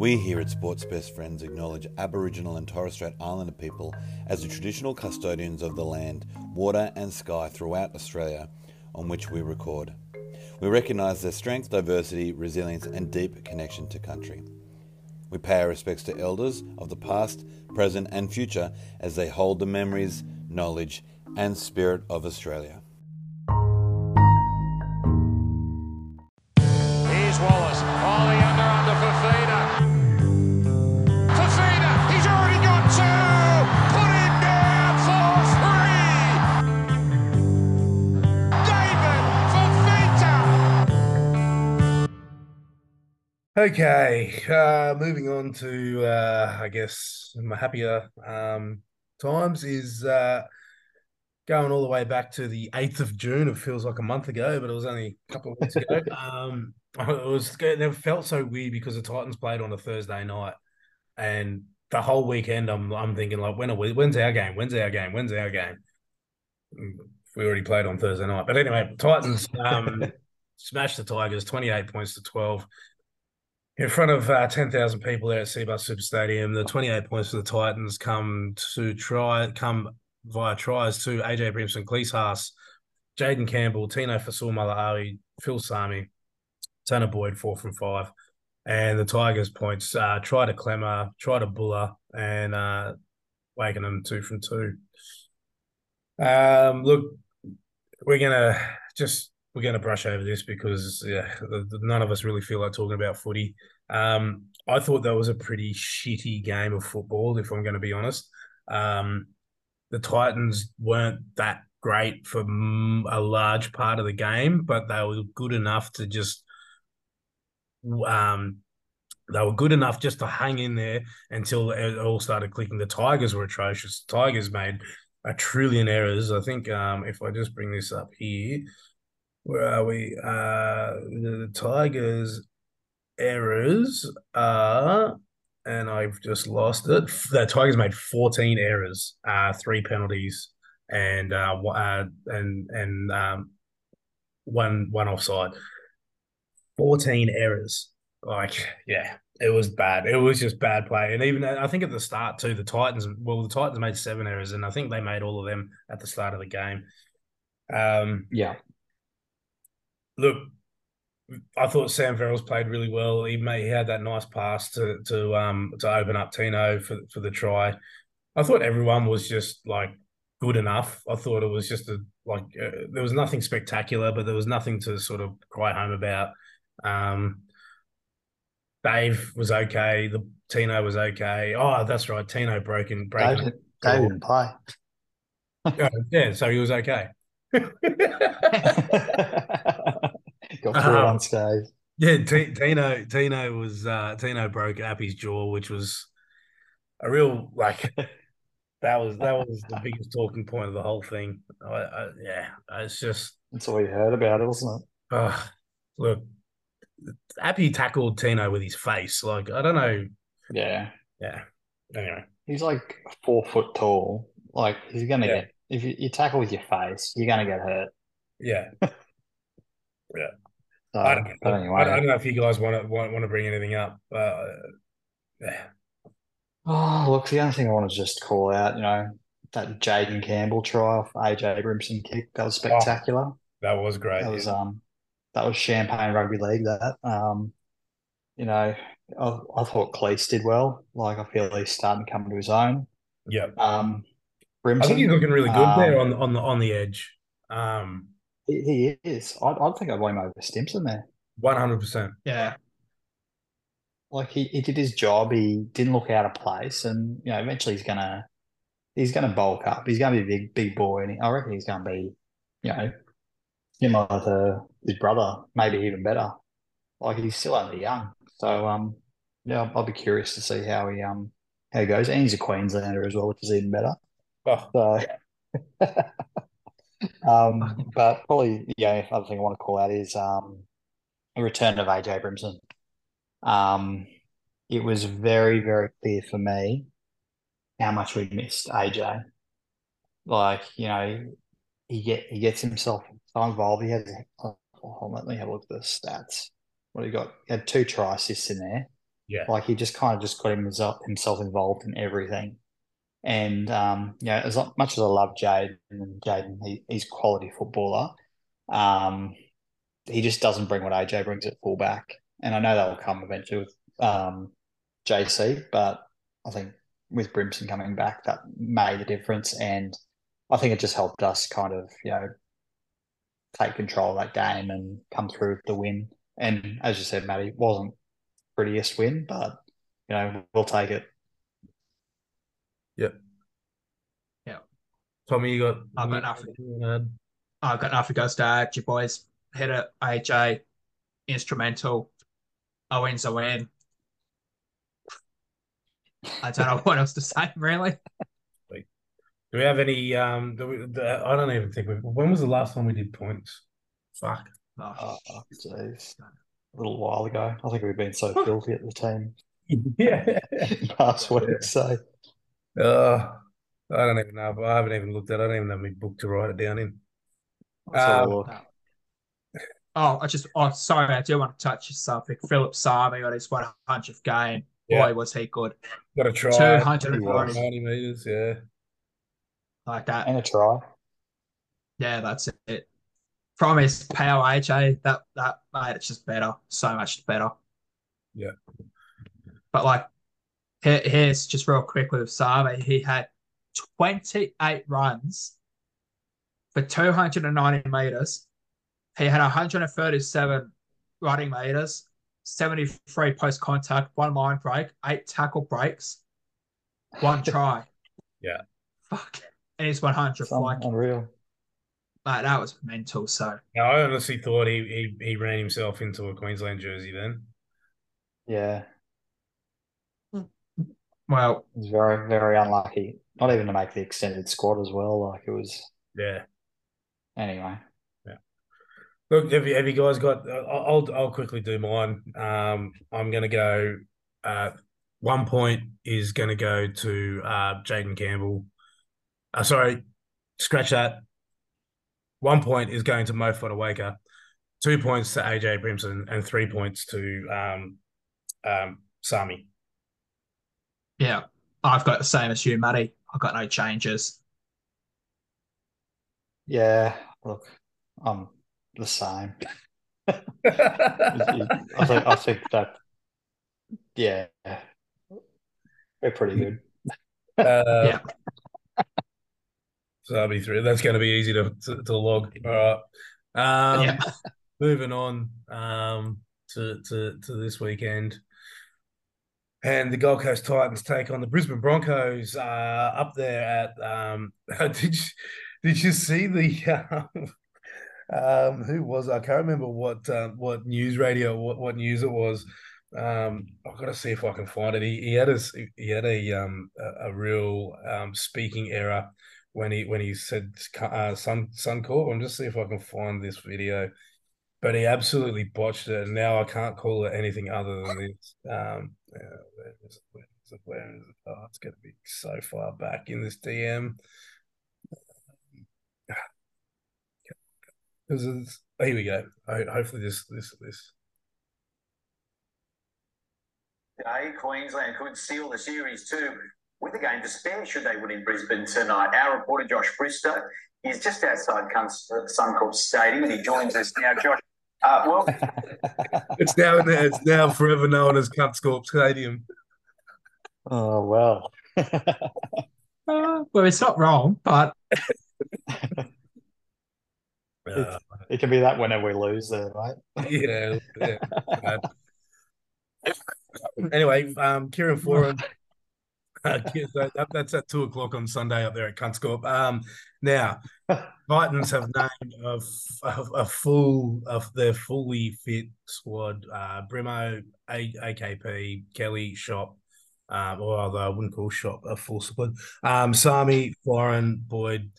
We here at Sports Best Friends acknowledge Aboriginal and Torres Strait Islander people as the traditional custodians of the land, water, and sky throughout Australia on which we record. We recognise their strength, diversity, resilience, and deep connection to country. We pay our respects to elders of the past, present, and future as they hold the memories, knowledge, and spirit of Australia. Okay, uh, moving on to uh, I guess my happier um, times is uh, going all the way back to the eighth of June. It feels like a month ago, but it was only a couple of weeks ago. um, it was it felt so weird because the Titans played on a Thursday night, and the whole weekend I'm I'm thinking like when are we? When's our game? When's our game? When's our game? We already played on Thursday night, but anyway, Titans um, smashed the Tigers, twenty eight points to twelve in front of uh, 10,000 people there at Cbus Super Stadium. The 28 points for the Titans come to try come via tries to AJ Brimson, Klese Haas, Jayden Campbell, Tino Fa'asuamaleaui, Phil Sami, Tanah Boyd, four from five. And the Tigers points uh, try to Klemmer, try to Bula, and uh, Wakenham two from two. Um, look, we're gonna just we're going to brush over this because yeah, none of us really feel like talking about footy. Um, I thought that was a pretty shitty game of football, if I'm going to be honest. Um, the Titans weren't that great for a large part of the game, but they were good enough to just um, they were good enough just to hang in there until it all started clicking. The Tigers were atrocious. The Tigers made a trillion errors. I think um, if I just bring this up here, where are we? Uh, the, Tigers' errors are, and I've just lost it. The Tigers made 14 errors, uh, three penalties, and uh, uh and and um, one one offside. 14 errors. Like, yeah, it was bad. It was just bad play. And even I think at the start too, the Titans. Well, the Titans made seven errors, and I think they made all of them at the start of the game. Um, yeah, look, I thought Sam Verrills played really well. He made, he had that nice pass to to um to open up Tino for for the try. I thought everyone was just like good enough. I thought it was just a like uh, there was nothing spectacular, but there was nothing to sort of cry home about. Um, Dave was okay. The Tino was okay. Oh, that's right. Tino broke in. Broke Dave, Dave didn't play. uh, yeah, so he was okay. Got through um, unscathed. Yeah, T- Tino Tino was uh, Tino broke Appy's jaw, which was a real like that was that was the biggest talking point of the whole thing. I, I, yeah, it's just that's all you heard about it, wasn't it? Uh, look, Appy tackled Tino with his face. Like I don't know. Yeah, yeah. Anyway, he's like four foot tall. Like he's gonna yeah. get if you, you tackle with your face, you're gonna get hurt. Yeah. yeah. So, I, don't, anyway. I, don't know if you guys want to want, want to bring anything up. Uh, yeah. Oh, look, the only thing I want to just call out, you know, that Jayden Campbell try off AJ Brimson kick, that was oh, spectacular. Oh, that was great. That was um, that was champagne rugby league. That um, you know, I, I thought Klese did well. Like I feel he's starting to come to his own. Yeah. Um, Brimson, I think he's looking really good um, there on on the on the edge. Um, he, he is. I, I think I'd want him over Stimson there. One hundred percent. Yeah. Like he, he did his job. He didn't look out of place, and you know, eventually he's gonna he's gonna bulk up. He's gonna be a big big boy, and I reckon he's gonna be, you know, similar to his brother, maybe even better. Like he's still only young, so um, yeah, I'll, I'll be curious to see how he um how he goes. And he's a Queenslander as well, which is even better. Oh. So, um, but probably, yeah, other thing I want to call out is um, the return of AJ Brimson. Um, it was very, very clear for me how much we missed AJ. Like, you know, he get he gets himself so involved. He has. Oh, let me have a look at the stats. What he got? He had two try assists in there. Yeah. Like he just kind of just got himself himself involved in everything. And um, you know, as much as I love Jade and Jayden, he, he's quality footballer. Um, he just doesn't bring what AJ brings at fullback. And I know that will come eventually with um, JC, but I think with Brimson coming back, that made a difference. And I think it just helped us kind of, you know, take control of that game and come through with the win. And as you said, Matty, wasn't prettiest win, but you know, we'll take it. Yep. Yeah. Tommy, you got I've got nothing. Uh, I've got nothing else to add. Your boys hit it. AJ, instrumental. A win's a win. I don't know what else to say, really. Do we have any? Um, do we, the, I don't even think we. When was the last time we did points? Fuck. Oh, Oh. A little while ago. I think we've been so filthy at the team Yeah. last week. So Uh, I don't even know. I haven't even looked at. it. I don't even have my book to write it down in. let's have a Um, oh, I just, oh, sorry, I do want to touch something. Philip Sami on his 100th game. Yeah. Boy, was he good. Got a try. 240. 90 meters. Yeah. Like that. And a try. Yeah, that's it. From his power AJ, that that made it just better, so much better. Yeah. But like, here, here's just real quick with Sami. He had 28 runs for 290 meters. He had 137 running meters, 73 post contact, one line break, eight tackle breaks, one try. Yeah. Fuck. And he's 100. Some Like, unreal. like, that was mental. So, No, I honestly thought he, he he ran himself into a Queensland jersey. Then. Yeah. Well, It was very, very unlucky. Not even to make the extended squad as well. Like it was Yeah. anyway. Yeah. Look, have you, have you guys got? I'll I'll quickly do mine. Um, I'm gonna go. Uh, one point is gonna go to uh Jayden Campbell. Uh, sorry, scratch that. One point is going to Mo Fotuaika. Two points to AJ Brimson and three points to um um Sami. Yeah, I've got the same as you, Matty. I've got no changes. Yeah. Look, I'm the same. I think I think that yeah. We're pretty good. Uh, Yeah. So that'll be three. That's going to be easy to, to, to log. All right. Um, yeah, moving on um, to, to to this weekend, and the Gold Coast Titans take on the Brisbane Broncos uh, up there at. Um, did you did you see the? Um, um, who was I can't remember what uh, what news radio what what news it was. Um, I've got to see if I can find it. He, he had a he had a um a, a real um speaking error when he when he said uh, Sun Suncorp. I'm just see if I can find this video, but he absolutely botched it, and now I can't call it anything other than this. Um, yeah, where is it? Where is it? Where is it? Oh, it's going to be so far back in this DM. Because here we go. Hopefully this this this. Today, Queensland could seal the series too with a game to spare should they win in Brisbane tonight. Our reporter Josh Bristow is just outside Suncorp Stadium and he joins us now. Josh, uh, well, It's now it's now forever known as Cuntscorp Stadium. Oh well. Uh, well, it's not wrong, but Uh, It can be that whenever we lose there, right? yeah. yeah. Anyway, um, Kieran Foran. Uh, that, that- that's at two o'clock on Sunday up there at Cuntscorp. Um, now, Titans have named a, full of their fully fit squad. Uh, Brimo, a- AKP, Kelly, Shop. Um, or although I wouldn't call Shop a full squad. Um, Sami, Foran, Boyd,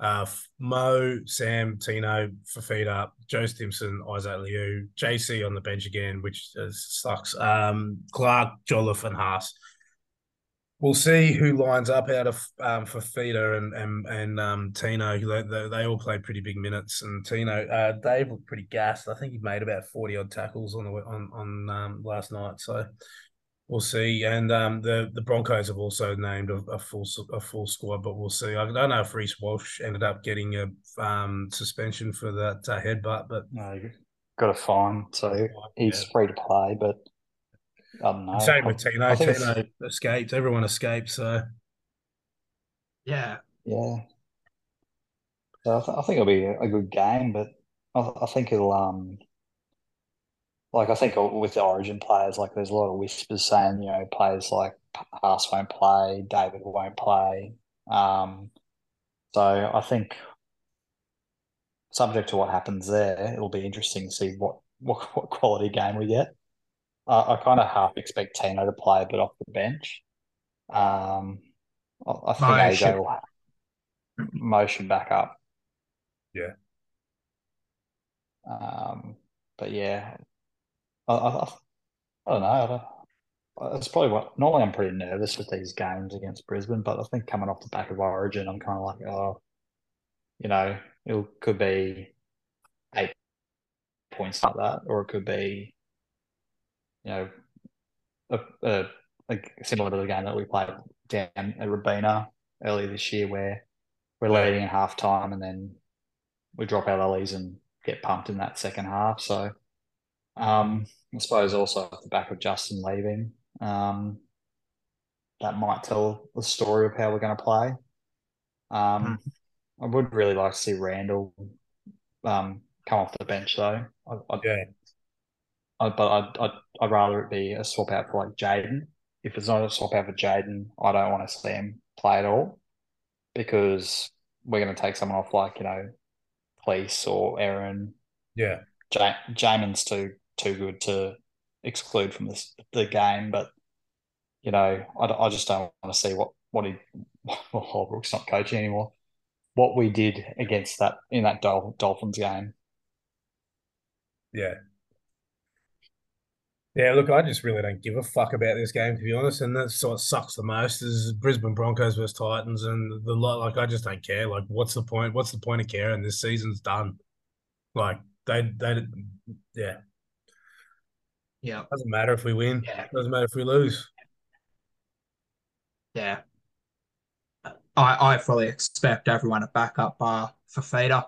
uh, Mo, Sam, Tino, Fifita, Joe Stimson, Isaac Liu, JC on the bench again, which sucks. Um, Clark, Jolliffe, and Haas. We'll see who lines up out of um, Fifita and and and um, Tino. They, they, they all played pretty big minutes, and Tino, uh, Dave looked pretty gassed. I think he made about forty odd tackles on the on on um, last night. So we'll see. And um, the the Broncos have also named a, a full a full squad, but we'll see. I don't know if Reece Walsh ended up getting a um, suspension for that uh, headbutt, but No, got a fine, so he's Yeah. free to play. But I don't know. same with I- Tino. I think it's- Tino escaped. Everyone escaped. So Yeah. Yeah. So I, th- I think it'll be a, a good game, but I, I think it'll um like I think with the Origin players, like there's a lot of whispers saying you know players like Haas won't play, David won't play. Um, so I think subject to what happens there, it'll be interesting to see what what, what quality game we get. I, I kind of half expect Tino to play, a bit off the bench. Um, I, think Motion. Will motion back up. Yeah. Um, but yeah, I, I, I I don't know. I don't, it's probably what normally I'm pretty nervous with these games against Brisbane, but I think coming off the back of Origin, I'm kind of like, oh, you know, it could be eight points like that, or it could be, you know, a, a, like similar to the game that we played down at Robina earlier this year, where we're leading at half time and then we drop our lollies and get pumped in that second half. So, um, I suppose also off the back of Justin leaving, um, that might tell the story of how we're going to play. Um, I would really like to see Randall um, come off the bench though. I, I, yeah, I, but I'd, I'd, I'd rather it be a swap out for like Jayden. If it's not a swap out for Jayden, I don't want to see him play at all because we're going to take someone off like, you know, Police or Aaron. yeah, Ja- Jamin's too too good to exclude from this the game, but you know, I, I just don't want to see what what he well Holbrook's not coaching anymore. What we did against that in that Dol- Dolphins game. yeah. Yeah, look, I just really don't give a fuck about this game, to be honest. And that's what sucks the most is Brisbane Broncos versus Titans, and the lot. Like, I just don't care. Like, what's the point? What's the point of caring? This season's done. Like, they, they, yeah, Yeah. doesn't matter if we win. Yeah. Doesn't matter if we lose. Yeah. I, I fully expect everyone to back up uh, Fifita.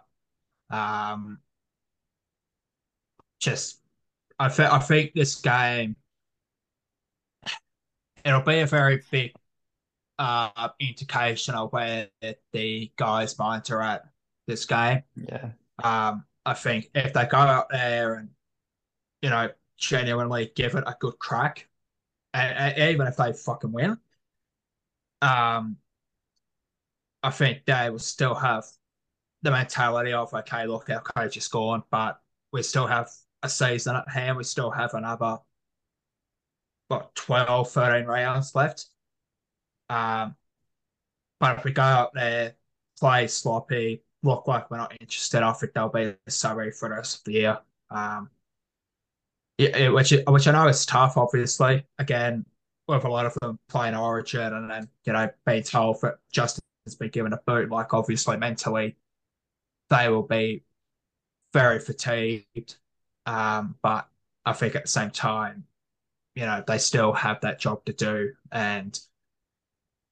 Um, just, I, th- I think this game, it'll be a very big uh, indication of where the guys' minds are at this game. Yeah. Um, I think if they go out there and, you know, genuinely give it a good crack, and, and even if they fucking win, um, I think they will still have the mentality of, okay, look, our coach is gone, but we still have a season at hand. We still have another, what, 12, 13 rounds left. Um, but if we go out there, play sloppy, look like we're not interested, I think they'll be sorry for the rest of the year. Um, yeah, which which I know is tough, obviously. Again, with a lot of them playing Origin and then you know being told that Justin's been given a boot, like obviously mentally, they will be very fatigued. Um, but I think at the same time, you know, they still have that job to do, and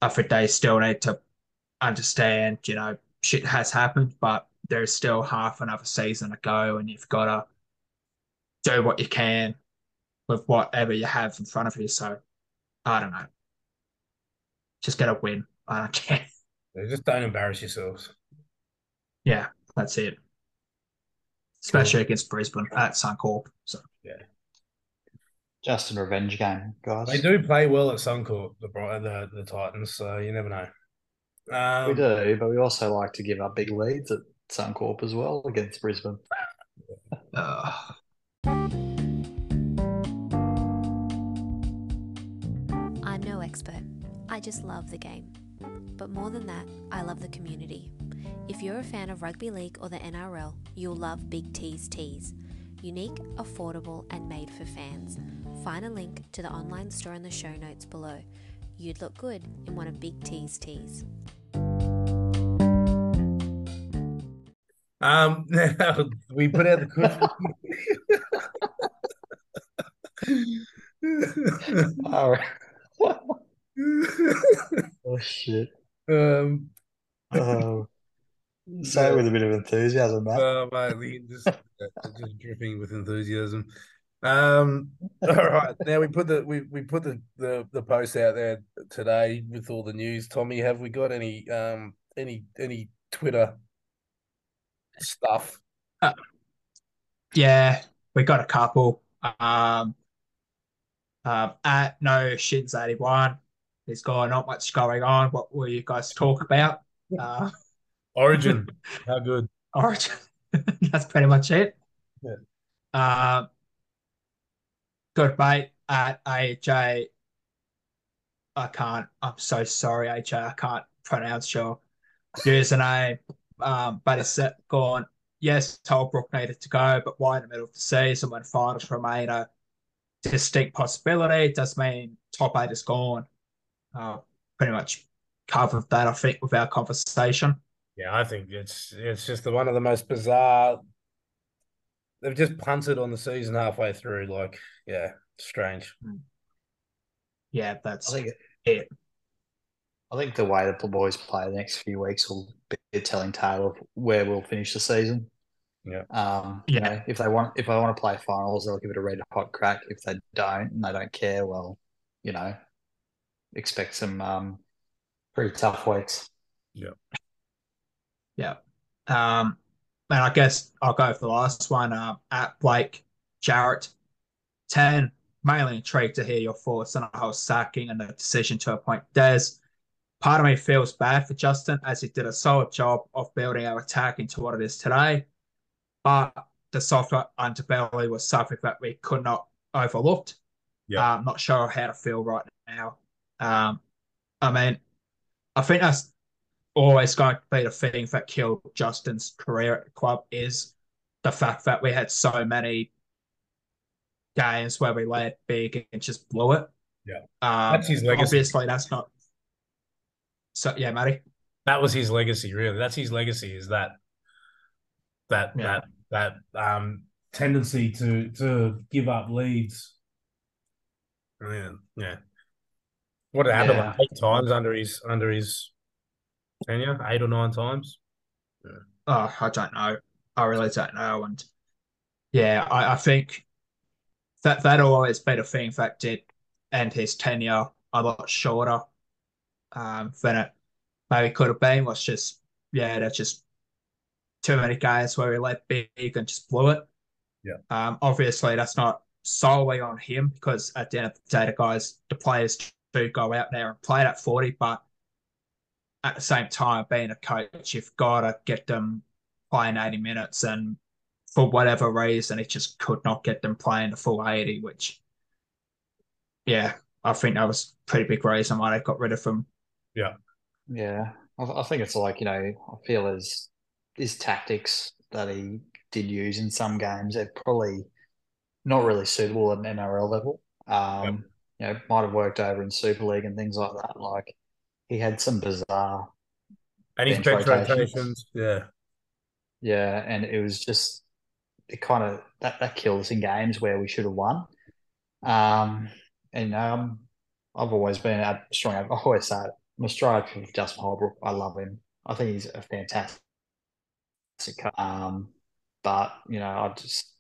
I think they still need to understand, you know, shit has happened, but there's still half another season to go, and you've got to do what you can with whatever you have in front of you. So I don't know. Just get a win. I don't care. Just don't embarrass yourselves. Yeah, that's it. Especially against Brisbane at Suncorp. So yeah, Just a revenge game, guys. They do play well at Suncorp, the the the Titans. So you never know. Um, We do, but we also like to give up big leads at Suncorp as well against Brisbane. uh, I'm no expert. I just love the game. But more than that, I love the community. If you're a fan of rugby league or the NRL, you'll love Big T's Tees. Unique, affordable, and made for fans. Find a link to the online store in the show notes below. You'd look good in one of Big T's tees. Um, we put out the Oh, oh shit. um, Oh, say it with a bit of enthusiasm, Matt. uh, mate, we just uh, just dripping with enthusiasm. Um, all right, now we put the we, we put the, the the post out there today with all the news. Tommy, have we got any um any any Twitter stuff? Yeah, we got a couple. Um, um, at no shins eighty one. There's got not much going on. What will you guys talk about? Uh, Origin, how good? Origin. That's pretty much it. Yeah. Um, good mate at AJ. I can't. I'm so sorry, AJ. I can't pronounce your username. Um, but it's set- gone. Yes, Holbrook needed to go, but why in the middle of the season when finals remain a distinct possibility? It does mean top eight is gone. Uh, pretty much covered that, I think, with our conversation. Yeah, I think it's it's just the one of the most bizarre. They've just punted on the season halfway through. Like, yeah, strange. Yeah, that's I think it. I think the way that the boys play the next few weeks will be a telling tale of where we'll finish the season. Yeah. Um, you Yeah. know, if they want if I want to play finals, they'll give it a red hot crack. If they don't and they don't care, well, you know, expect some um pretty tough weeks. Yeah. Um, and I guess I'll go for the last one. Um, at Blake Jarrett, 10. Mainly intrigued to hear your thoughts on the whole sacking and the decision to appoint Des. Part of me feels bad for Justin as he did a solid job of building our attack into what it is today. But the software underbelly was something that we could not overlooked. Yeah. I'm not sure how to feel right now. Um, I mean, I think that's always going to be the thing that killed Justin's career at the club is the fact that we had so many games where we led big and just blew it. Yeah. Um, That's his legacy. Obviously, that's not. So yeah, Matty. That was his legacy, really. That's his legacy. Is that that Yeah. that that um tendency to to give up leads. Yeah, yeah. What happened like eight times under his under his tenure? Eight or nine times? Oh, I don't know. I really don't know. And yeah, I, I think that that'll always be the thing that did end his tenure a lot shorter um, than it maybe could have been. Was just yeah, that's just too many games where we let big and just blew it. Yeah. Um, obviously, that's not solely on him because at the end of the day, the guys, the players do go out there and play at 40, but at the same time, being a coach, you've got to get them playing 80 minutes. And for whatever reason, it just could not get them playing the full 80, which, yeah, I think that was pretty big reason why they got rid of him. Yeah, Yeah. I, I think it's like you know, I feel his his tactics that he did use in some games are probably not really suitable at an NRL level. Um, You know, might have worked over in Super League and things like that. Like he had some bizarre, And his Bench bench rotations. rotations. Yeah. yeah, and it was just it kind of that that killed us in games where we should have won. Um, and um, I've always been a strong. I've always say it. I'm a striker for Justin Holbrook. I love him. I think he's a fantastic. Um, but you know, I just,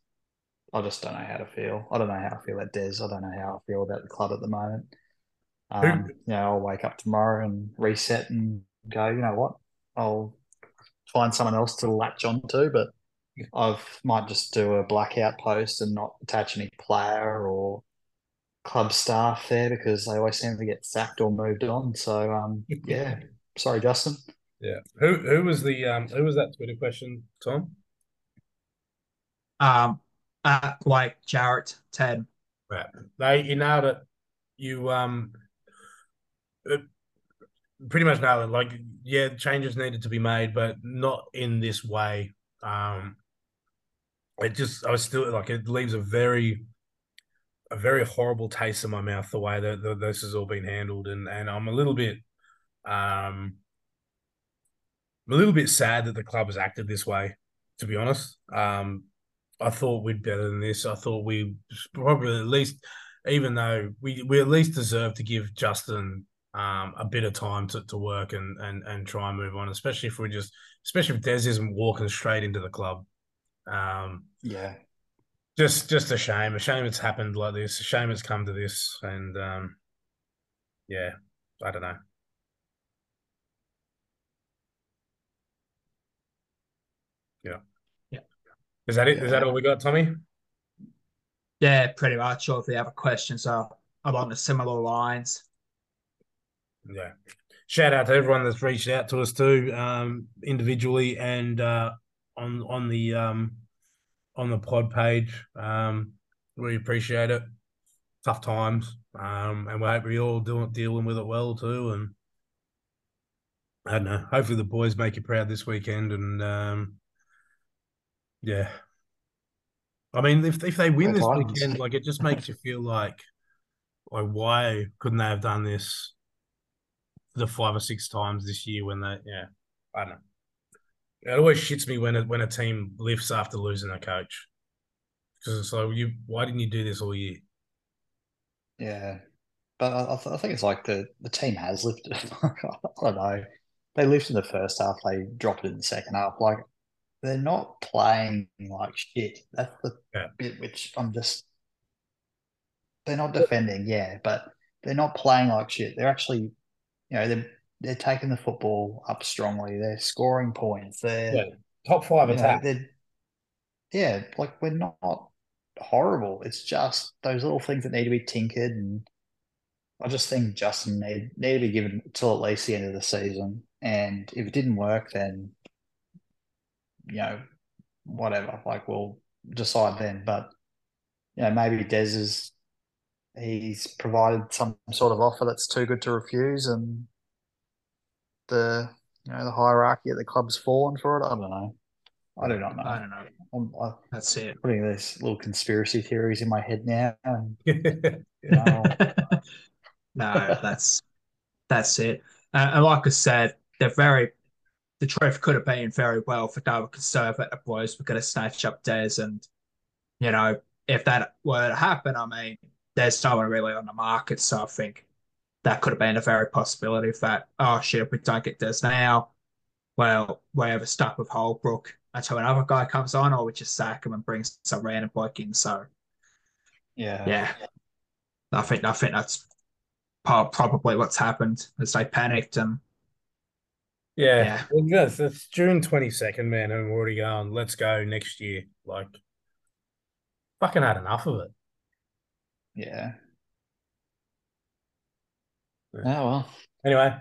I just don't know how to feel. I don't know how I feel about Des. I don't know how I feel about the club at the moment. Um, you know, I'll wake up tomorrow and reset and go. You know what? I'll find someone else to latch onto, but I might just do a blackout post and not attach any player or club staff there because they always seem to get sacked or moved on. So um, yeah, sorry, Justin. Yeah. Who who was the um who was that Twitter question, Tom? Um, at like Jarrett 10. Right. They you nailed it. You um it, pretty much nailed it. Like yeah, changes needed to be made, but not in this way. Um it just I was still like it leaves a very a very horrible taste in my mouth the way that, that this has all been handled and and I'm a little bit um I'm a little bit sad that the club has acted this way, to be honest. Um I thought we'd better than this. I thought we probably at least even though we, we at least deserve to give Justin um, a bit of time to, to work and, and and try and move on, especially if we just especially if Des isn't walking straight into the club. Um, Yeah. just just a shame. A shame it's happened like this. A shame it's come to this. And um, yeah, I don't know. Yeah. Yeah. Is that it? Is that all we got, Tommy? Yeah, pretty much. Or if you have a question, so along the similar lines. Yeah. Shout out to everyone that's reached out to us too, um, individually and uh, on on the um, on the pod page. Um, we appreciate it. Tough times, um, and we hope we all doing dealing with it well too. And I don't know. Hopefully, the boys make you proud this weekend. And um, yeah, I mean, if if they win this weekend, like it just makes you feel like, like why couldn't they have done this? The five or six times this year when they yeah I don't know. It always shits me when it, when a team lifts after losing a coach because it's like you why didn't you do this all year? Yeah, but I, I th- I think it's like the the team has lifted. I don't know. They lifted in the first half. They dropped it in the second half. Like they're not playing like shit. That's the Yeah. bit which I'm just. They're not defending, yeah, but they're not playing like shit. They're actually, you know, they're they're taking the football up strongly. They're scoring points. They're Yeah, top five you know, attack. yeah, like we're not horrible. It's just those little things that need to be tinkered, and I just think Justin need need to be given till at least the end of the season. And if it didn't work, then you know, whatever. Like we'll decide then. But you know, maybe Des is he's provided some sort of offer that's too good to refuse, and the you know the hierarchy at the club's fallen for it. I don't know. I do not know. I don't know. I'm, I'm That's it. putting these little conspiracy theories in my head now. And, know, no, that's that's it. Uh, and like I said, they're very. The truth could have been very well for David Conservative boys. We're going to snatch up Des, and you know, if that were to happen, I mean, there's no one really on the market, so I think that could have been a very possibility. Of that, oh shit, if we don't get this now, well, we have a stop with Holbrook until another guy comes on, or we just sack him and bring some random bloke in. So yeah. yeah, I think I think that's probably what's happened. Is they panicked and yeah. Well, yes, it's June twenty second, man, and we're already going. Let's go next year. Like, fucking had enough of it. Yeah. Oh well. Anyway,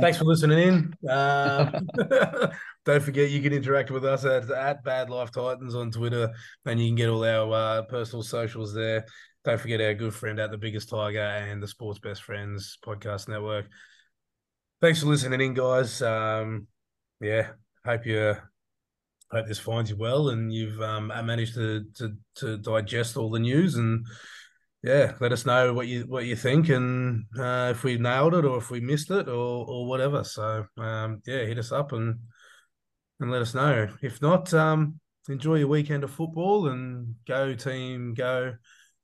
Thanks for listening in. Um, don't forget you can interact with us at, at Bad Life Titans on Twitter, and you can get all our uh, personal socials there. Don't forget our good friend at the Biggest Tiger and the Sports Best Friends podcast network. Thanks for listening in, guys. Um, yeah, hope you hope this finds you well, and you've um, managed to, to to digest all the news and yeah, let us know what you what you think and uh, if we nailed it or if we missed it or or whatever. So um, yeah, hit us up and and let us know. If not, um, enjoy your weekend of football and go team go,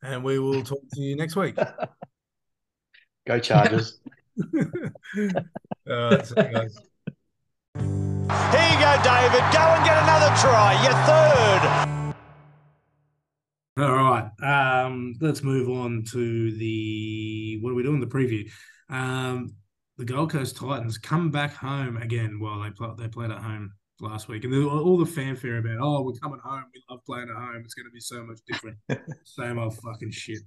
and we will talk to you next week. Go Chargers. All right, see you guys. Here you go, David. Go and get another try. Your third. All right. Um, let's move on to the what are we doing? The preview. Um, the Gold Coast Titans come back home again. Well, they play, they played at home last week, and all the fanfare about oh we're coming home. We love playing at home. It's going to be so much different. Same old fucking shit.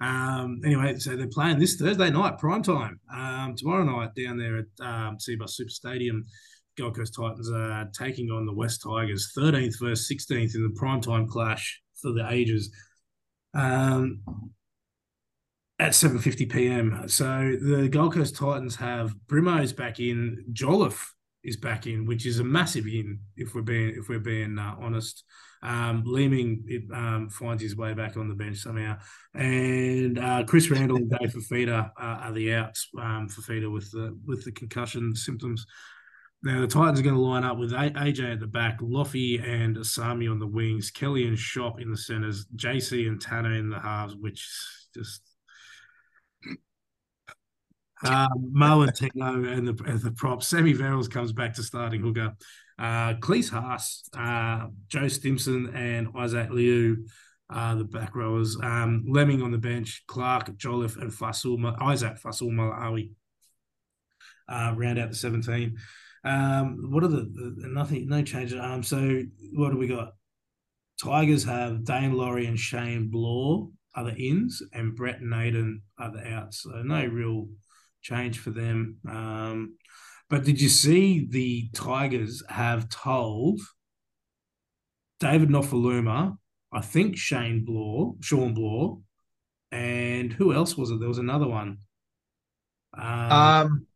Um, anyway, so they're playing this Thursday night, prime time. Um, tomorrow night down there at um, Cbus Super Stadium. Gold Coast Titans are taking on the West Tigers, 13th versus 16th in the prime time clash for the ages um, at 7.50 p.m. So the Gold Coast Titans have Brimo's back in, Jolliffe is back in, which is a massive in if we're being if we're being uh, honest. Um, Leeming it, um, finds his way back on the bench somehow, and uh, Chris Randall and Dave Fifita uh, are the outs. Um, Fifita with the with the concussion symptoms. Now the Titans are going to line up with AJ at the back, Loffy and Asami on the wings, Kelly and Shop in the centers, JC and Tanah in the halves, which just Um, Mo and Tino and the, and the props. Sammy Verrills comes back to starting hooker. Uh, Klese Haas, uh, Joe Stimson, and Isaac Liu uh, the back rowers. Um, Lemming on the bench, Clark, Jolliffe, and Fasul, Iszac Fa'asuamaleaui. Uh, round out the 17. Um, what are the, the nothing, no changes. Um, so what do we got? Tigers have Daine Laurie and Shane Blore are the ins, and Brent Naden are the outs. So no real change for them. Um, but did you see the Tigers have told David Nofoaluma I think Shane Blore, Shawn Blore, and who else was it? There was another one. Um, um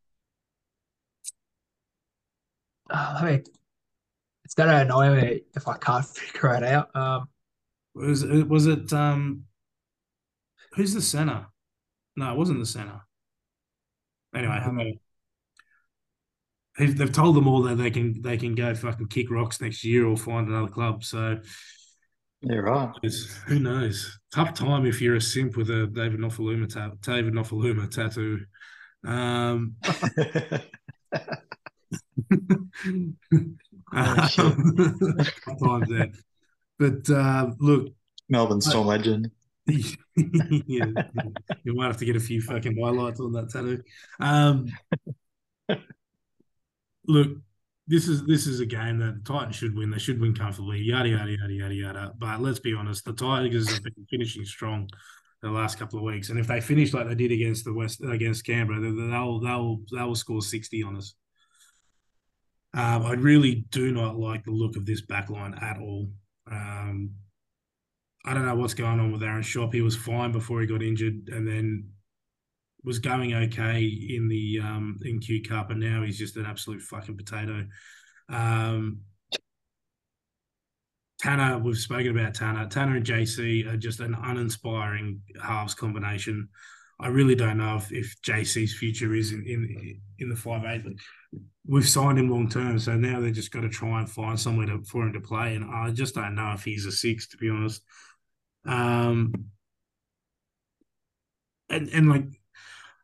oh, me, it's gonna annoy me if I can't figure it out. Um, was it was it um, who's the center? No, it wasn't the center. Anyway, um, they've told them all that they can they can go fucking kick rocks next year or find another club. So yeah, right. Who knows? Tough time if you're a simp with a David Nofoaluma ta- David Nofoaluma tattoo. Um, oh, times that. But uh, look, Melbourne Storm legend. yeah, you might have to get a few fucking highlights on that tattoo. Um, look, this is this is a game that the Titans should win. They should win comfortably. Yada yada yada yada yada. But let's be honest, the Tigers have been finishing strong the last couple of weeks, and if they finish like they did against the West against Canberra, they'll they'll they'll score sixty on us. Um, I really do not like the look of this back line at all. Um, I don't know what's going on with Aaron Schoupp. He was fine before he got injured, and then was going okay in the um, in Q Cup, and now he's just an absolute fucking potato. Um, Tanah, we've spoken about Tanah. Tanah and JC are just an uninspiring halves combination. I really don't know if, if JC's future is in, in in the five eight. We've signed him long term, so now they've just got to try and find somewhere to, for him to play. And I just don't know if he's a six, to be honest. Um, and and like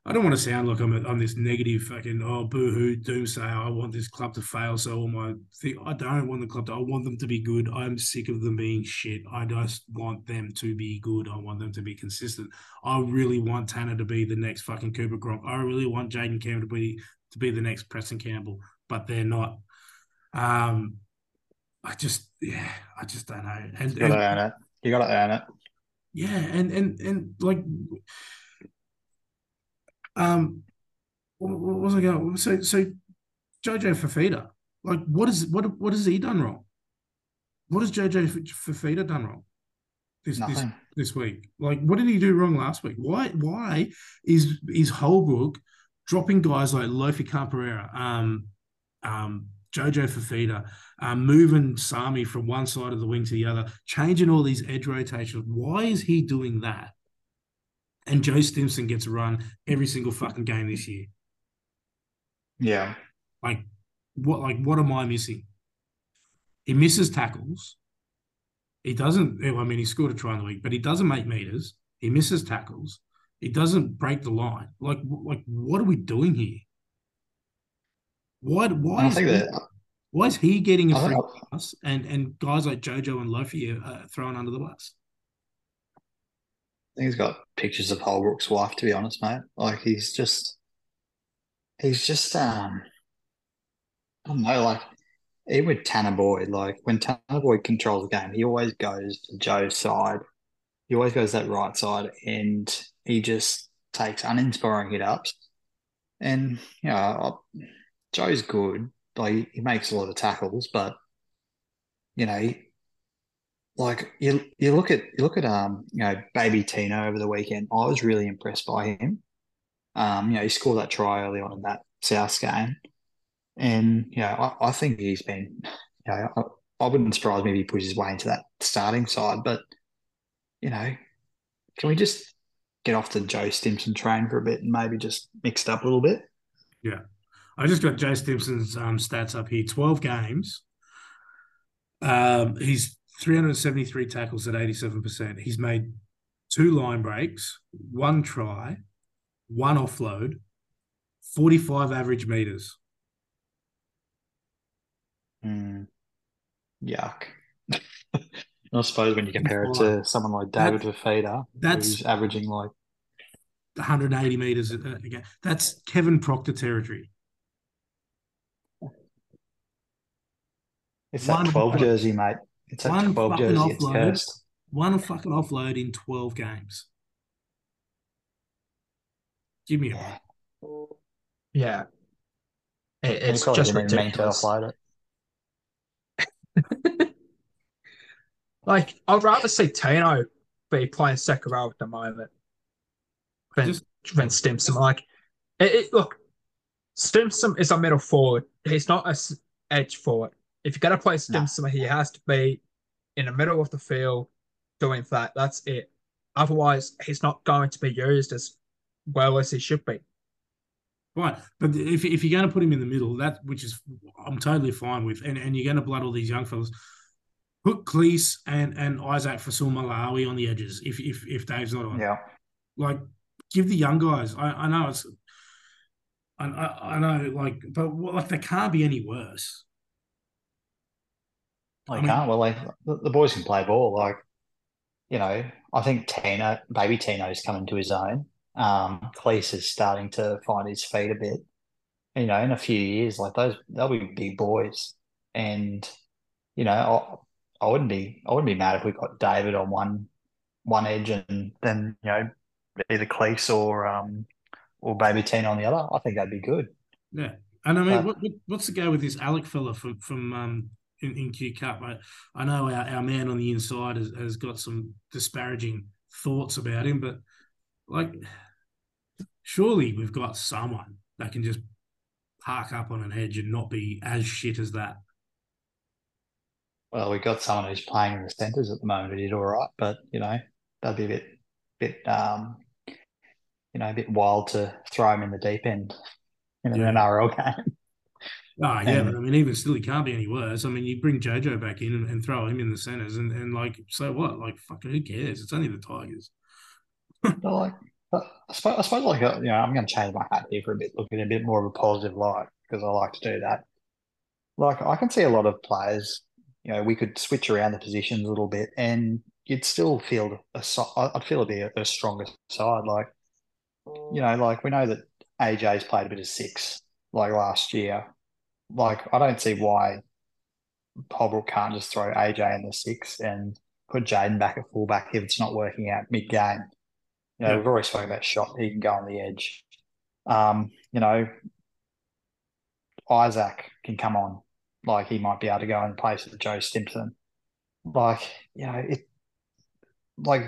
I don't want to sound like I'm, a, I'm this negative fucking oh boo-hoo doomsayer. I want this club to fail. So all my thing, I don't want the club to. I want them to be good. I'm sick of them being shit. I just want them to be good. I want them to be consistent. I really want Tanah to be the next fucking Cooper Cronk. I really want Jayden Campbell to be to be the next Preston Campbell, but they're not. Um, I just yeah, I just don't know. And, you gotta earn it. You gotta earn it. Yeah, and and and like um, what, was I going? So, so Jojo Fifita, like, what is what what has he done wrong? What has Jojo Fifita done wrong this this this week? Like, what did he do wrong last week? Why why is is Holbrook dropping guys like Lofi Khan-Pereira, um, um, Jojo Fifita, um, moving Sami from one side of the wing to the other, changing all these edge rotations? Why is he doing that? and Joe Stimson gets a run every single fucking game this year. Yeah. Like what like what am I missing? He misses tackles. He doesn't I mean he scored a try in the week, but he doesn't make meters. He misses tackles. He doesn't break the line. Like like what are we doing here? Why why is he, that, why is he getting a free pass and and guys like Jojo and Lofi are thrown under the bus? I think he's got pictures of Holbrook's wife, to be honest, mate. Like he's just he's just um I don't know, like even with Tanah Boyd, like when Tanah Boyd controls the game, he always goes to Joe's side. He always goes that right side and he just takes uninspiring hit ups. And you know, Joe's good. Like he makes a lot of tackles, but you know, like you you look at you look at um you know baby Tino over the weekend. I was really impressed by him. Um, you know, he scored that try early on in that South game, and you know, I, I think he's been. You know, I, I wouldn't surprise me if he pushes his way into that starting side, but you know, can we just get off the Joe Stimson train for a bit and maybe just mix it up a little bit? Yeah, I just got Joe Stimson's um, stats up here. Twelve games. Um, he's 373 tackles at 87%. He's made two line breaks, one try, one offload, 45 average meters. Mm, yuck. I suppose when you compare it to someone like David Fifita, that's- who's averaging like 180 meters uh, again. That's Kevin Proctor territory. it's that One 12 fucking- jersey, mate. It's that 12 fucking jersey. It's offload. cursed. One fucking offload in 12 games. Give me a Yeah. Yeah. It, it's just didn't even to ridiculous. offload it. Like, I'd rather see Tino be playing second row at the moment than, Just- than Stimson. Like, it, it, look, Stimson is a middle forward. He's not a edge forward. If you're going to play Stimson, he has to be in the middle of the field doing that. That's it. Otherwise, he's not going to be used as well as he should be. Right, but if if you're going to put him in the middle, that which is I'm totally fine with, and, and you're going to blood all these young fellas, put Klese and and Iszac Fa'asuamaleaui on the edges. If if if Dave's not on, Yeah. like give the young guys. I I know it's, I I, I know like, but like they can't be any worse. Well, I mean- can't. Well, they, the, the boys can play ball. Like, you know, I think Tino, baby Tino's coming to his own. Um, Klese is starting to find his feet a bit. You know, in a few years, like those, they'll be big boys. And, you know, I, I wouldn't be, I wouldn't be mad if we got David on one, one edge and then, you know, either Klese or, um, or baby Tino on the other. I think that'd be good. Yeah, and I mean, But- what, what's the go with this Alec fella from from um in, in Q Cup? I, I know our, our man on the inside has, has got some disparaging thoughts about him, but like, surely we've got someone that can just park up on an edge and not be as shit as that. Well, we've got someone who's playing in the centres at the moment who did all right, but you know, that'd be a bit, bit, um, you know, a bit wild to throw him in the deep end in an Yeah. NRL game. Oh, yeah, And- but I mean, even still, he can't be any worse. I mean, you bring JoJo back in and, and throw him in the centres, and, and like, so what? Like, fucking who cares? It's only the Tigers. But like, I suppose, I suppose like, uh, you know, I'm going to change my hat here for a bit, look at a bit more of a positive light because I like to do that. Like, I can see a lot of players, you know, we could switch around the positions a little bit and you'd still feel a, I'd feel it'd be a, a stronger side. Like, you know, like we know that AJ's played a bit of six like last year. Like, I don't see why Holbrook can't just throw AJ in the six and put Jayden back at fullback if it's not working out mid game. You know, Yeah. we've already spoken about shot. He can go on the edge. Um, you know, Iszac can come on. Like he might be able to go in place of Joe Stimson. Like, you know, it like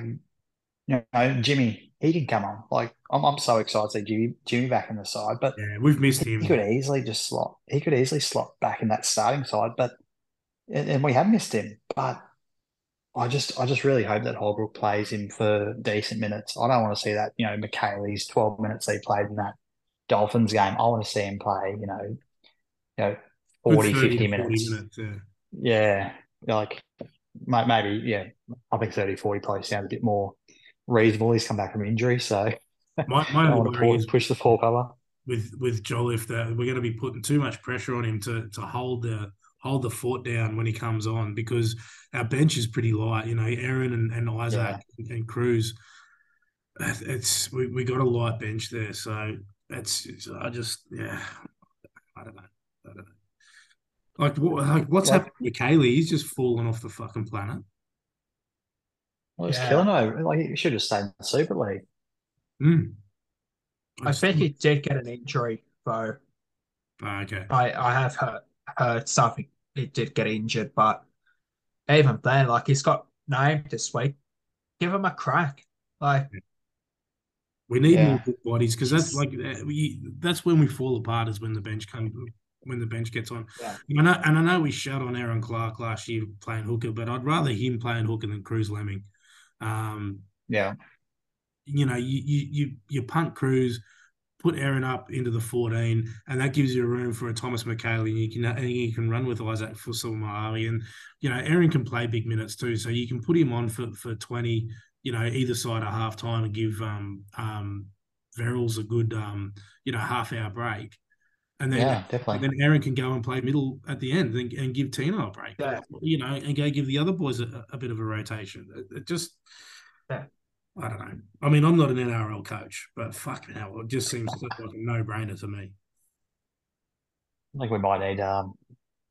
you know, Jimmy, he can come on. Like I'm I'm so excited to see Jimmy Jimmy back in the side, but Yeah, we've missed him. he could easily just slot. He could easily slot back in that starting side, but and, and we have missed him. But I just, I just really hope that Holbrook plays him for decent minutes. I don't want to see that, you know, Mikaele's twelve minutes he played in that Dolphins game. I want to see him play, you know, you know, 40, Good 50 to minutes. minutes, yeah. Yeah, like maybe, yeah. I think 30, 40 probably sounds a bit more reasonable. He's come back from injury, so My, I my don't want to push, is push the four cover. with with Jolliffe that we're going to be putting too much pressure on him to to hold the hold the fort down when he comes on because our bench is pretty light. You know, Erin and, and Iszac and, and Kruise. It's we, we got a light bench there, so it's I just yeah, I don't know, I don't know. Like what like what's Like- happened with Kaylee? He's just fallen off the fucking planet. Well, he's Yeah. killing over. Like he should have stayed in the Super League. Mm. I think he did get an injury, though. Ah, okay. I, I have heard, heard something. He did get injured, but even then, like he's got named this week. Give him a crack. Like, We need Yeah. more good bodies because that's like uh, that's when we fall apart is when the bench comes when the bench gets on. Yeah. And I know, and I know we shut on Erin Clark last year playing hooker, but I'd rather him playing hooker than Kruise Leeming. Um, Yeah. you know, you you you, you punt Kruise, put Erin up into the fourteen, and that gives you a room for a Thomas Mikaele, and you can and you can run with Iszac Fusil and you know Erin can play big minutes too, so you can put him on for for twenty, you know, either side of half time and give um um Verrills a good, um, you know, half hour break, and then Yeah, and definitely. then Erin can go and play middle at the end and, and give Tino a break, Yeah. you know, and go give the other boys a, a bit of a rotation. It, it just, Yeah. I don't know. I mean, I'm not an NRL coach, but fucking hell, it just seems like a no brainer to me. I think we might need um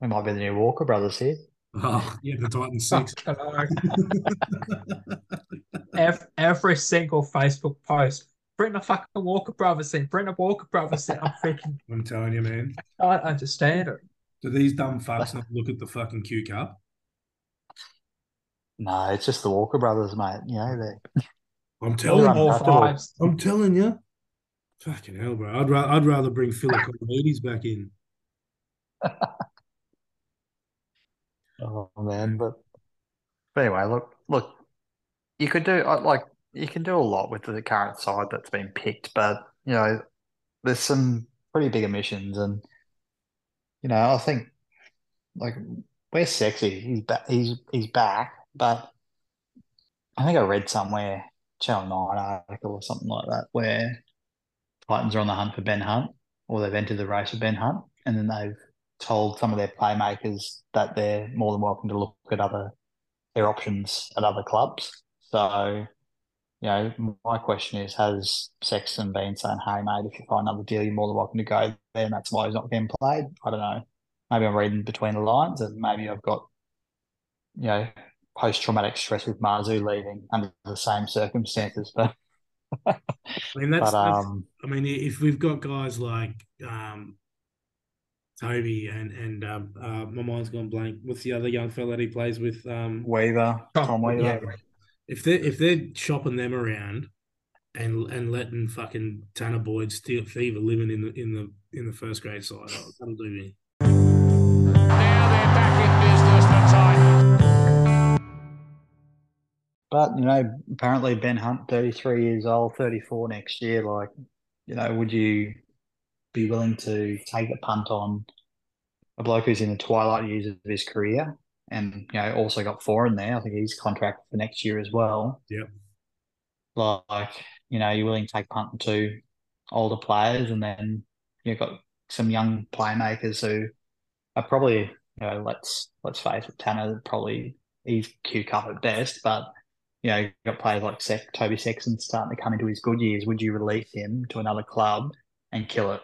we might be the new Walker brothers here. Oh, yeah, the Titans six. every, every single Facebook post. Bring the fucking Walker brothers in. Bring the Walker brothers in. I'm thinking, I'm telling you, man. I don't understand it. Do these dumb fucks not look at the fucking Q Cup? No, it's just the Walker brothers, mate. You know, they I'm telling They're you. All untouchable. fives. I'm telling you. Fucking hell, bro. I'd rather I'd rather bring Philip Commodities back in. Oh man, but but anyway, look, look, you could do like you can do a lot with the current side that's been picked, but you know, there's some pretty big omissions, and you know, I think like we're sexy. He's back. He's he's back, but I think I read somewhere Channel Nine article or something like that where Titans are on the hunt for Ben Hunt, or they've entered the race for Ben Hunt, and then they've told some of their playmakers that they're more than welcome to look at other their options at other clubs. So, you know, my question is, has Sexton been saying, "Hey, mate, if you find another deal, you're more than welcome to go there," and that's why he's not getting played? I don't know. Maybe I'm reading between the lines, and maybe I've got, you know, post-traumatic stress with Marzu leaving under the same circumstances. But, I mean, that's, but that's um, I mean, if we've got guys like um, Toby and and um, uh, my mind's gone blank. What's the other young fella that he plays with? Um, Weaver, Tom Weaver. yeah. If they if they're shopping them around and and letting fucking Tanah Boyd steal fever living in the in the in the first grade side, oh, that'll do me. Now they're back in business. But you know, apparently Ben Hunt, thirty-three years old, thirty-four next year. Like, you know, would you be willing to take a punt on a bloke who's in the twilight years of his career, and you know, also got four in there? I think he's contracted for next year as well. Yep. Like, you know, you're willing to take a punt on two older players, and then you've got some young playmakers who are probably, you know, let's let's face it, Tanah probably he's Q cup at best, but you know, you've got players like Sec, Toby Sexton starting to come into his good years. Would you release him to another club and kill it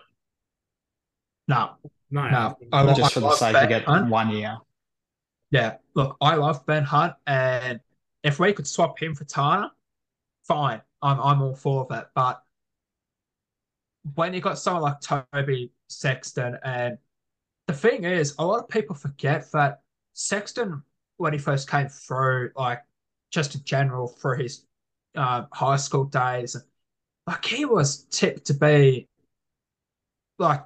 No, No, no. I, lo- just for the love sake Ben of getting one year? Yeah, look, I love Ben Hunt, and if we could swap him for Tanah, fine. I'm I'm all for that. But when you got someone like Toby Sexton, and the thing is, a lot of people forget that Sexton, when he first came through, like just in general through his uh, high school days, like he was tipped to be like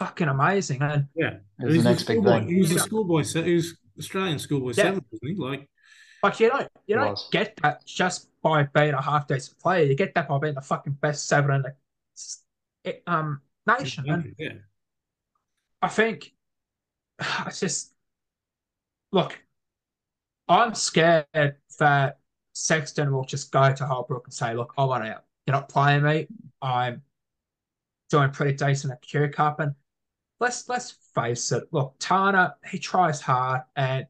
fucking amazing. And yeah. It was He's the a next big schoolboy- thing. He was a schoolboy. se- He was Australian schoolboy Yeah. seven, wasn't he? Like, Like you don't you It don't was. get that just by being a half decent player. You get that by being the fucking best seven in the um nation. And yeah, I think it's just look, I'm scared that Sexton will just go to Holbrook and say, Look, I want out. You're not playing me. I'm doing pretty decent at Q Cup. And let's let's face it, look, Tanah, he tries hard and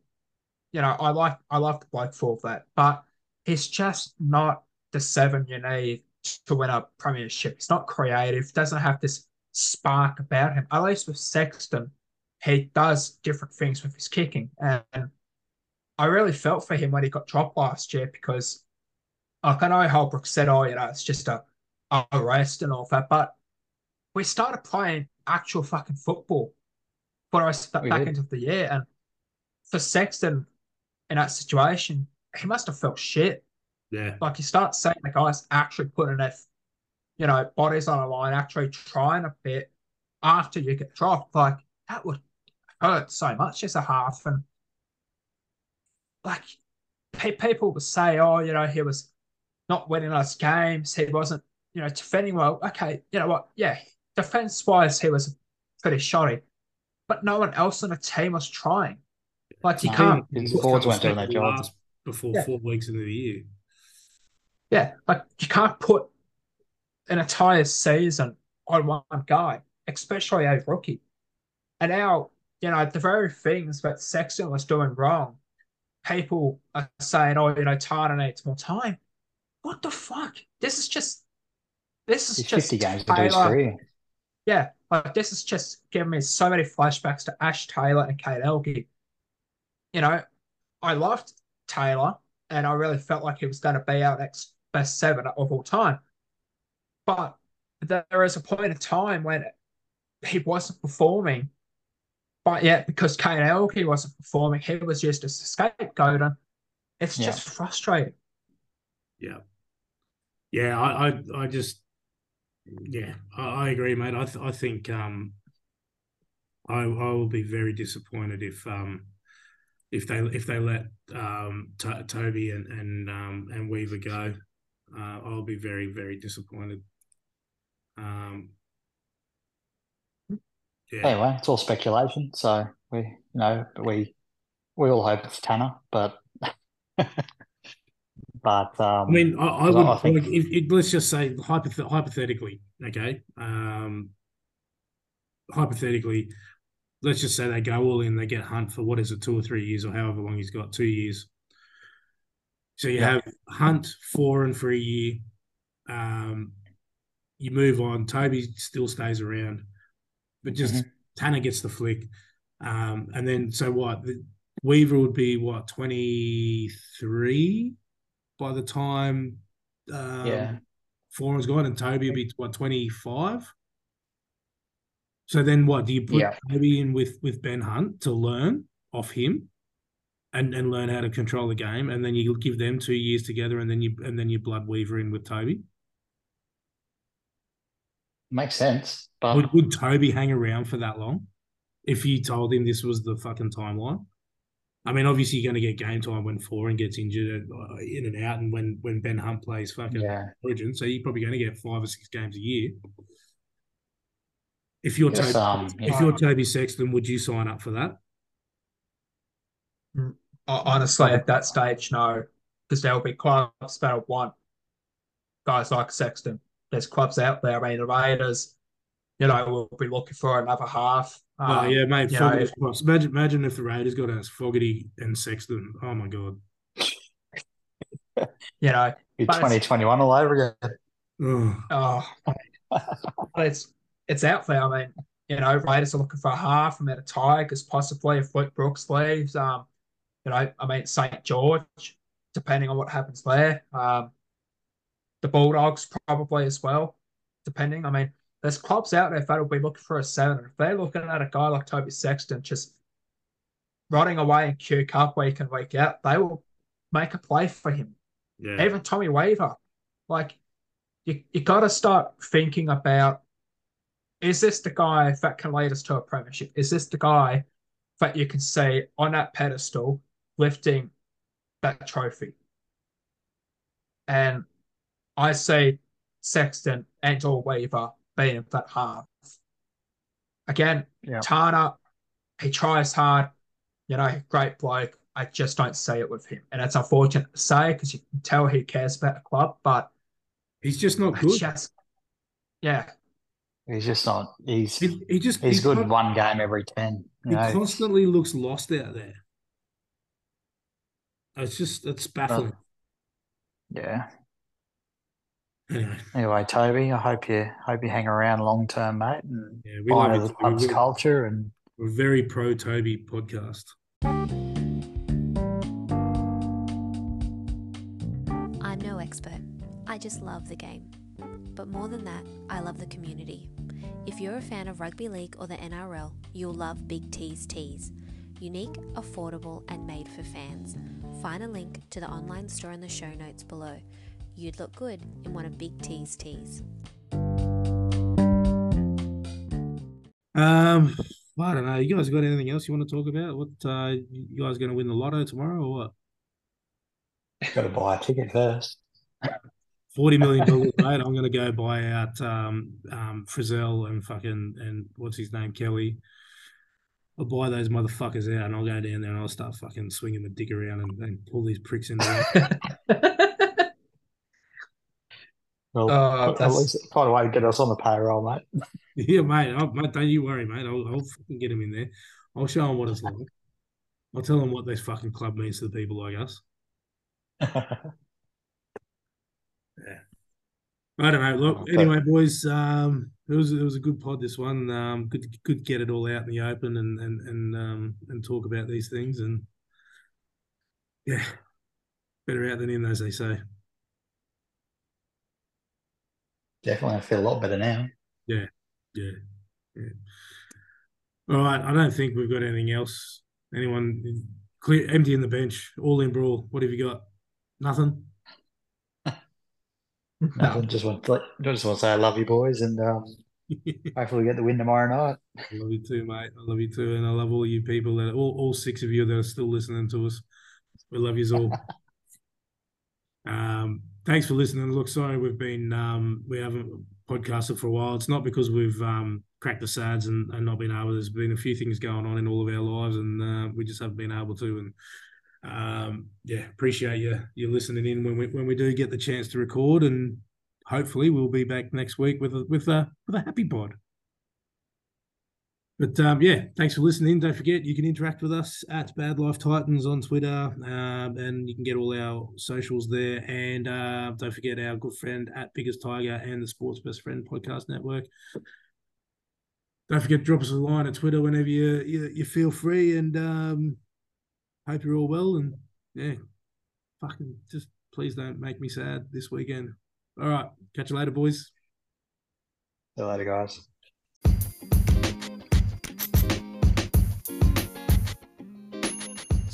you know, I like I like the bloke for that, but he's just not the seven you need to win a premiership. He's not creative, doesn't have this spark about him. At least with Sexton, he does different things with his kicking. And I really felt for him when he got dropped last year because like I know Holbrook said, oh, you know, it's just a, a rest and all that, but we started playing actual fucking football for us at the back did. end of the year. And for Sexton in that situation, he must have felt shit. yeah. Like you start seeing the guys actually putting their, you know, bodies on a line, actually trying a bit after you get dropped. Like that would hurt so much as a half. And like pe- people would say, oh, you know, he was not winning us games. He wasn't, you know, defending well. Okay, you know what? Yeah, defense wise, he was pretty shoddy, but no one else on the team was trying. Like you No. can't His forwards weren't doing their Second job. Before Yeah. four weeks into the year. Yeah, like you can't put an entire season on one guy, especially a rookie. And now, you know, the very things that Sexton was doing wrong, people are saying, oh, you know, Tanah needs more time. What the fuck? This is just, this is He's just 50 games to do his Taylor. career. Yeah, like this is just giving me so many flashbacks to Ash Taylor and Kane Elgey. You know, I loved Taylor and I really felt like he was going to be our next best seven of all time. But there is a point in time when he wasn't performing. But yet, because Kane Elgey wasn't performing, he was used as a scapegoat. And it's Yeah. just frustrating. Yeah. Yeah, I, I, I just, yeah, I, I agree, mate. I, th- I think um, I, I will be very disappointed if um, if they if they let um to- Toby and and um and Weaver go. Uh, I'll be very very disappointed. Um, yeah, Anyway, it's all speculation. So we, you know, we we all hope it's Tanah, but but um, I mean, I, I would I think- like if, if let's just say hypoth- hypothetically, okay, um, hypothetically, let's just say they go all in, they get Hunt for what is it, two or three years, or however long he's got, two years. So you Yeah. have Hunt four and for a year. Um, you move on. Toby still stays around, but just Mm-hmm. Tanah gets the flick. Um, and then so what? The, Weaver would be what twenty three by the time um, Yeah. Foran's gone, and Toby will be what twenty five. So then, what do you put Yeah. Toby in with with Ben Hunt to learn off him, and and learn how to control the game, and then you give them two years together, and then you and then you blood Weaver in with Toby. makes sense. But Would would Toby hang around for that long if you told him this was the fucking timeline? I mean, obviously you're going to get game time when Foran gets injured uh, in and out, and when when Ben Hunt plays fucking yeah, Origin, so you're probably going to get five or six games a year. If you're Yes, Toby, um, if yeah. you're Toby Sexton, would you sign up for that? Honestly, at that stage, no, because there will be clubs that'll want guys like Sexton. There's clubs out there. I mean, the Raiders, you know, will be looking for another half. Oh Um, yeah, mate. you know, Fogarty. Imagine, imagine if the Raiders got us Fogarty and Sexton. Oh my god. you know, be it's- twenty twenty one all over again. Oh, oh, but it's it's out there. I mean, you know, Raiders are looking for a half. I mean, the Tigers possibly if Luke Brooks leaves. Um, you know, I mean, St George, depending on what happens there. Um, the Bulldogs probably as well, depending. I mean, there's clubs out there that'll be looking for a seven. If they're looking at a guy like Toby Sexton just running away in Q Cup week in week out, they will make a play for him yeah. even Tommy Weaver. Like you, you got to start thinking about: is this the guy that can lead us to a premiership? Is this the guy that you can see on that pedestal lifting that trophy? And I see Sexton and or Weaver being that half. Again, Yeah. Tanah, he tries hard, you know, great bloke. I just don't see it with him. And it's unfortunate to say because you can tell he cares about the club, but He's just not good. just, yeah, He's just not. He's He, he just he's he good con- one game every ten. He know, constantly looks lost out there. It's just it's baffling. yeah. Anyway, Anyway, Toby, I hope you hope you hang around long term, mate, and yeah, we love the Toby. club's We're, culture. And we're very pro Toby podcast. I'm no expert. I just love the game. But more than that, I love the community. If you're a fan of rugby league or the NRL, you'll love Big T's Tees. Unique, affordable, and made for fans. Find a link to the online store in the show notes below. You'd look good in one of Big T's tees. Um, I don't know. You guys got anything else you want to talk about? What uh, you guys going to win the lotto tomorrow or what? got to buy a ticket first. Forty million dollars, mate. I'm going to go buy out um, um, Frizelle and fucking and what's his name, Kelly. I'll buy those motherfuckers out, and I'll go down there and I'll start fucking swinging the dick around and, and pull these pricks in there. Well, Oh, at least find a way to get us on the payroll, mate. Yeah, mate. I'll, mate, don't you worry, mate. I'll, I'll fucking get him in there. I'll show him what it's like. I'll tell him what this fucking club means to the people like us. Yeah. I don't know. Look, anyway, boys, um, it was it was a good pod. This one, um, good good get it all out in the open and and and um and talk about these things and yeah, better out than in, as they say. Definitely, I feel a lot better now. Yeah, yeah, yeah. All right, I don't think we've got anything else. Anyone clear empty in the bench, all in brawl. What have you got? Nothing. Nothing, just want to just want to say I love you, boys, and um, hopefully we get the win tomorrow night. I love you too, mate. I love you too, and I love all you people that all, all six of you that are still listening to us. We love you all. um, thanks for listening. Look, sorry we've been um, we haven't podcasted for a while. It's not because we've um, cracked the sads and, and not been able. There's been a few things going on in all of our lives, and uh, we just haven't been able to. And um, yeah, appreciate you you listening in when we when we do get the chance to record, and hopefully we'll be back next week with a with a with a happy pod. But um, yeah, thanks for listening. Don't forget you can interact with us at Bad Life Titans on Twitter, um, and you can get all our socials there. And uh, don't forget our good friend at Biggest Tiger and the Sports Best Friend Podcast Network. Don't forget drop us a line at Twitter whenever you you, you feel free. And um, hope you're all well. And yeah, fucking just please don't make me sad this weekend. All right, catch you later, boys. See you later, guys.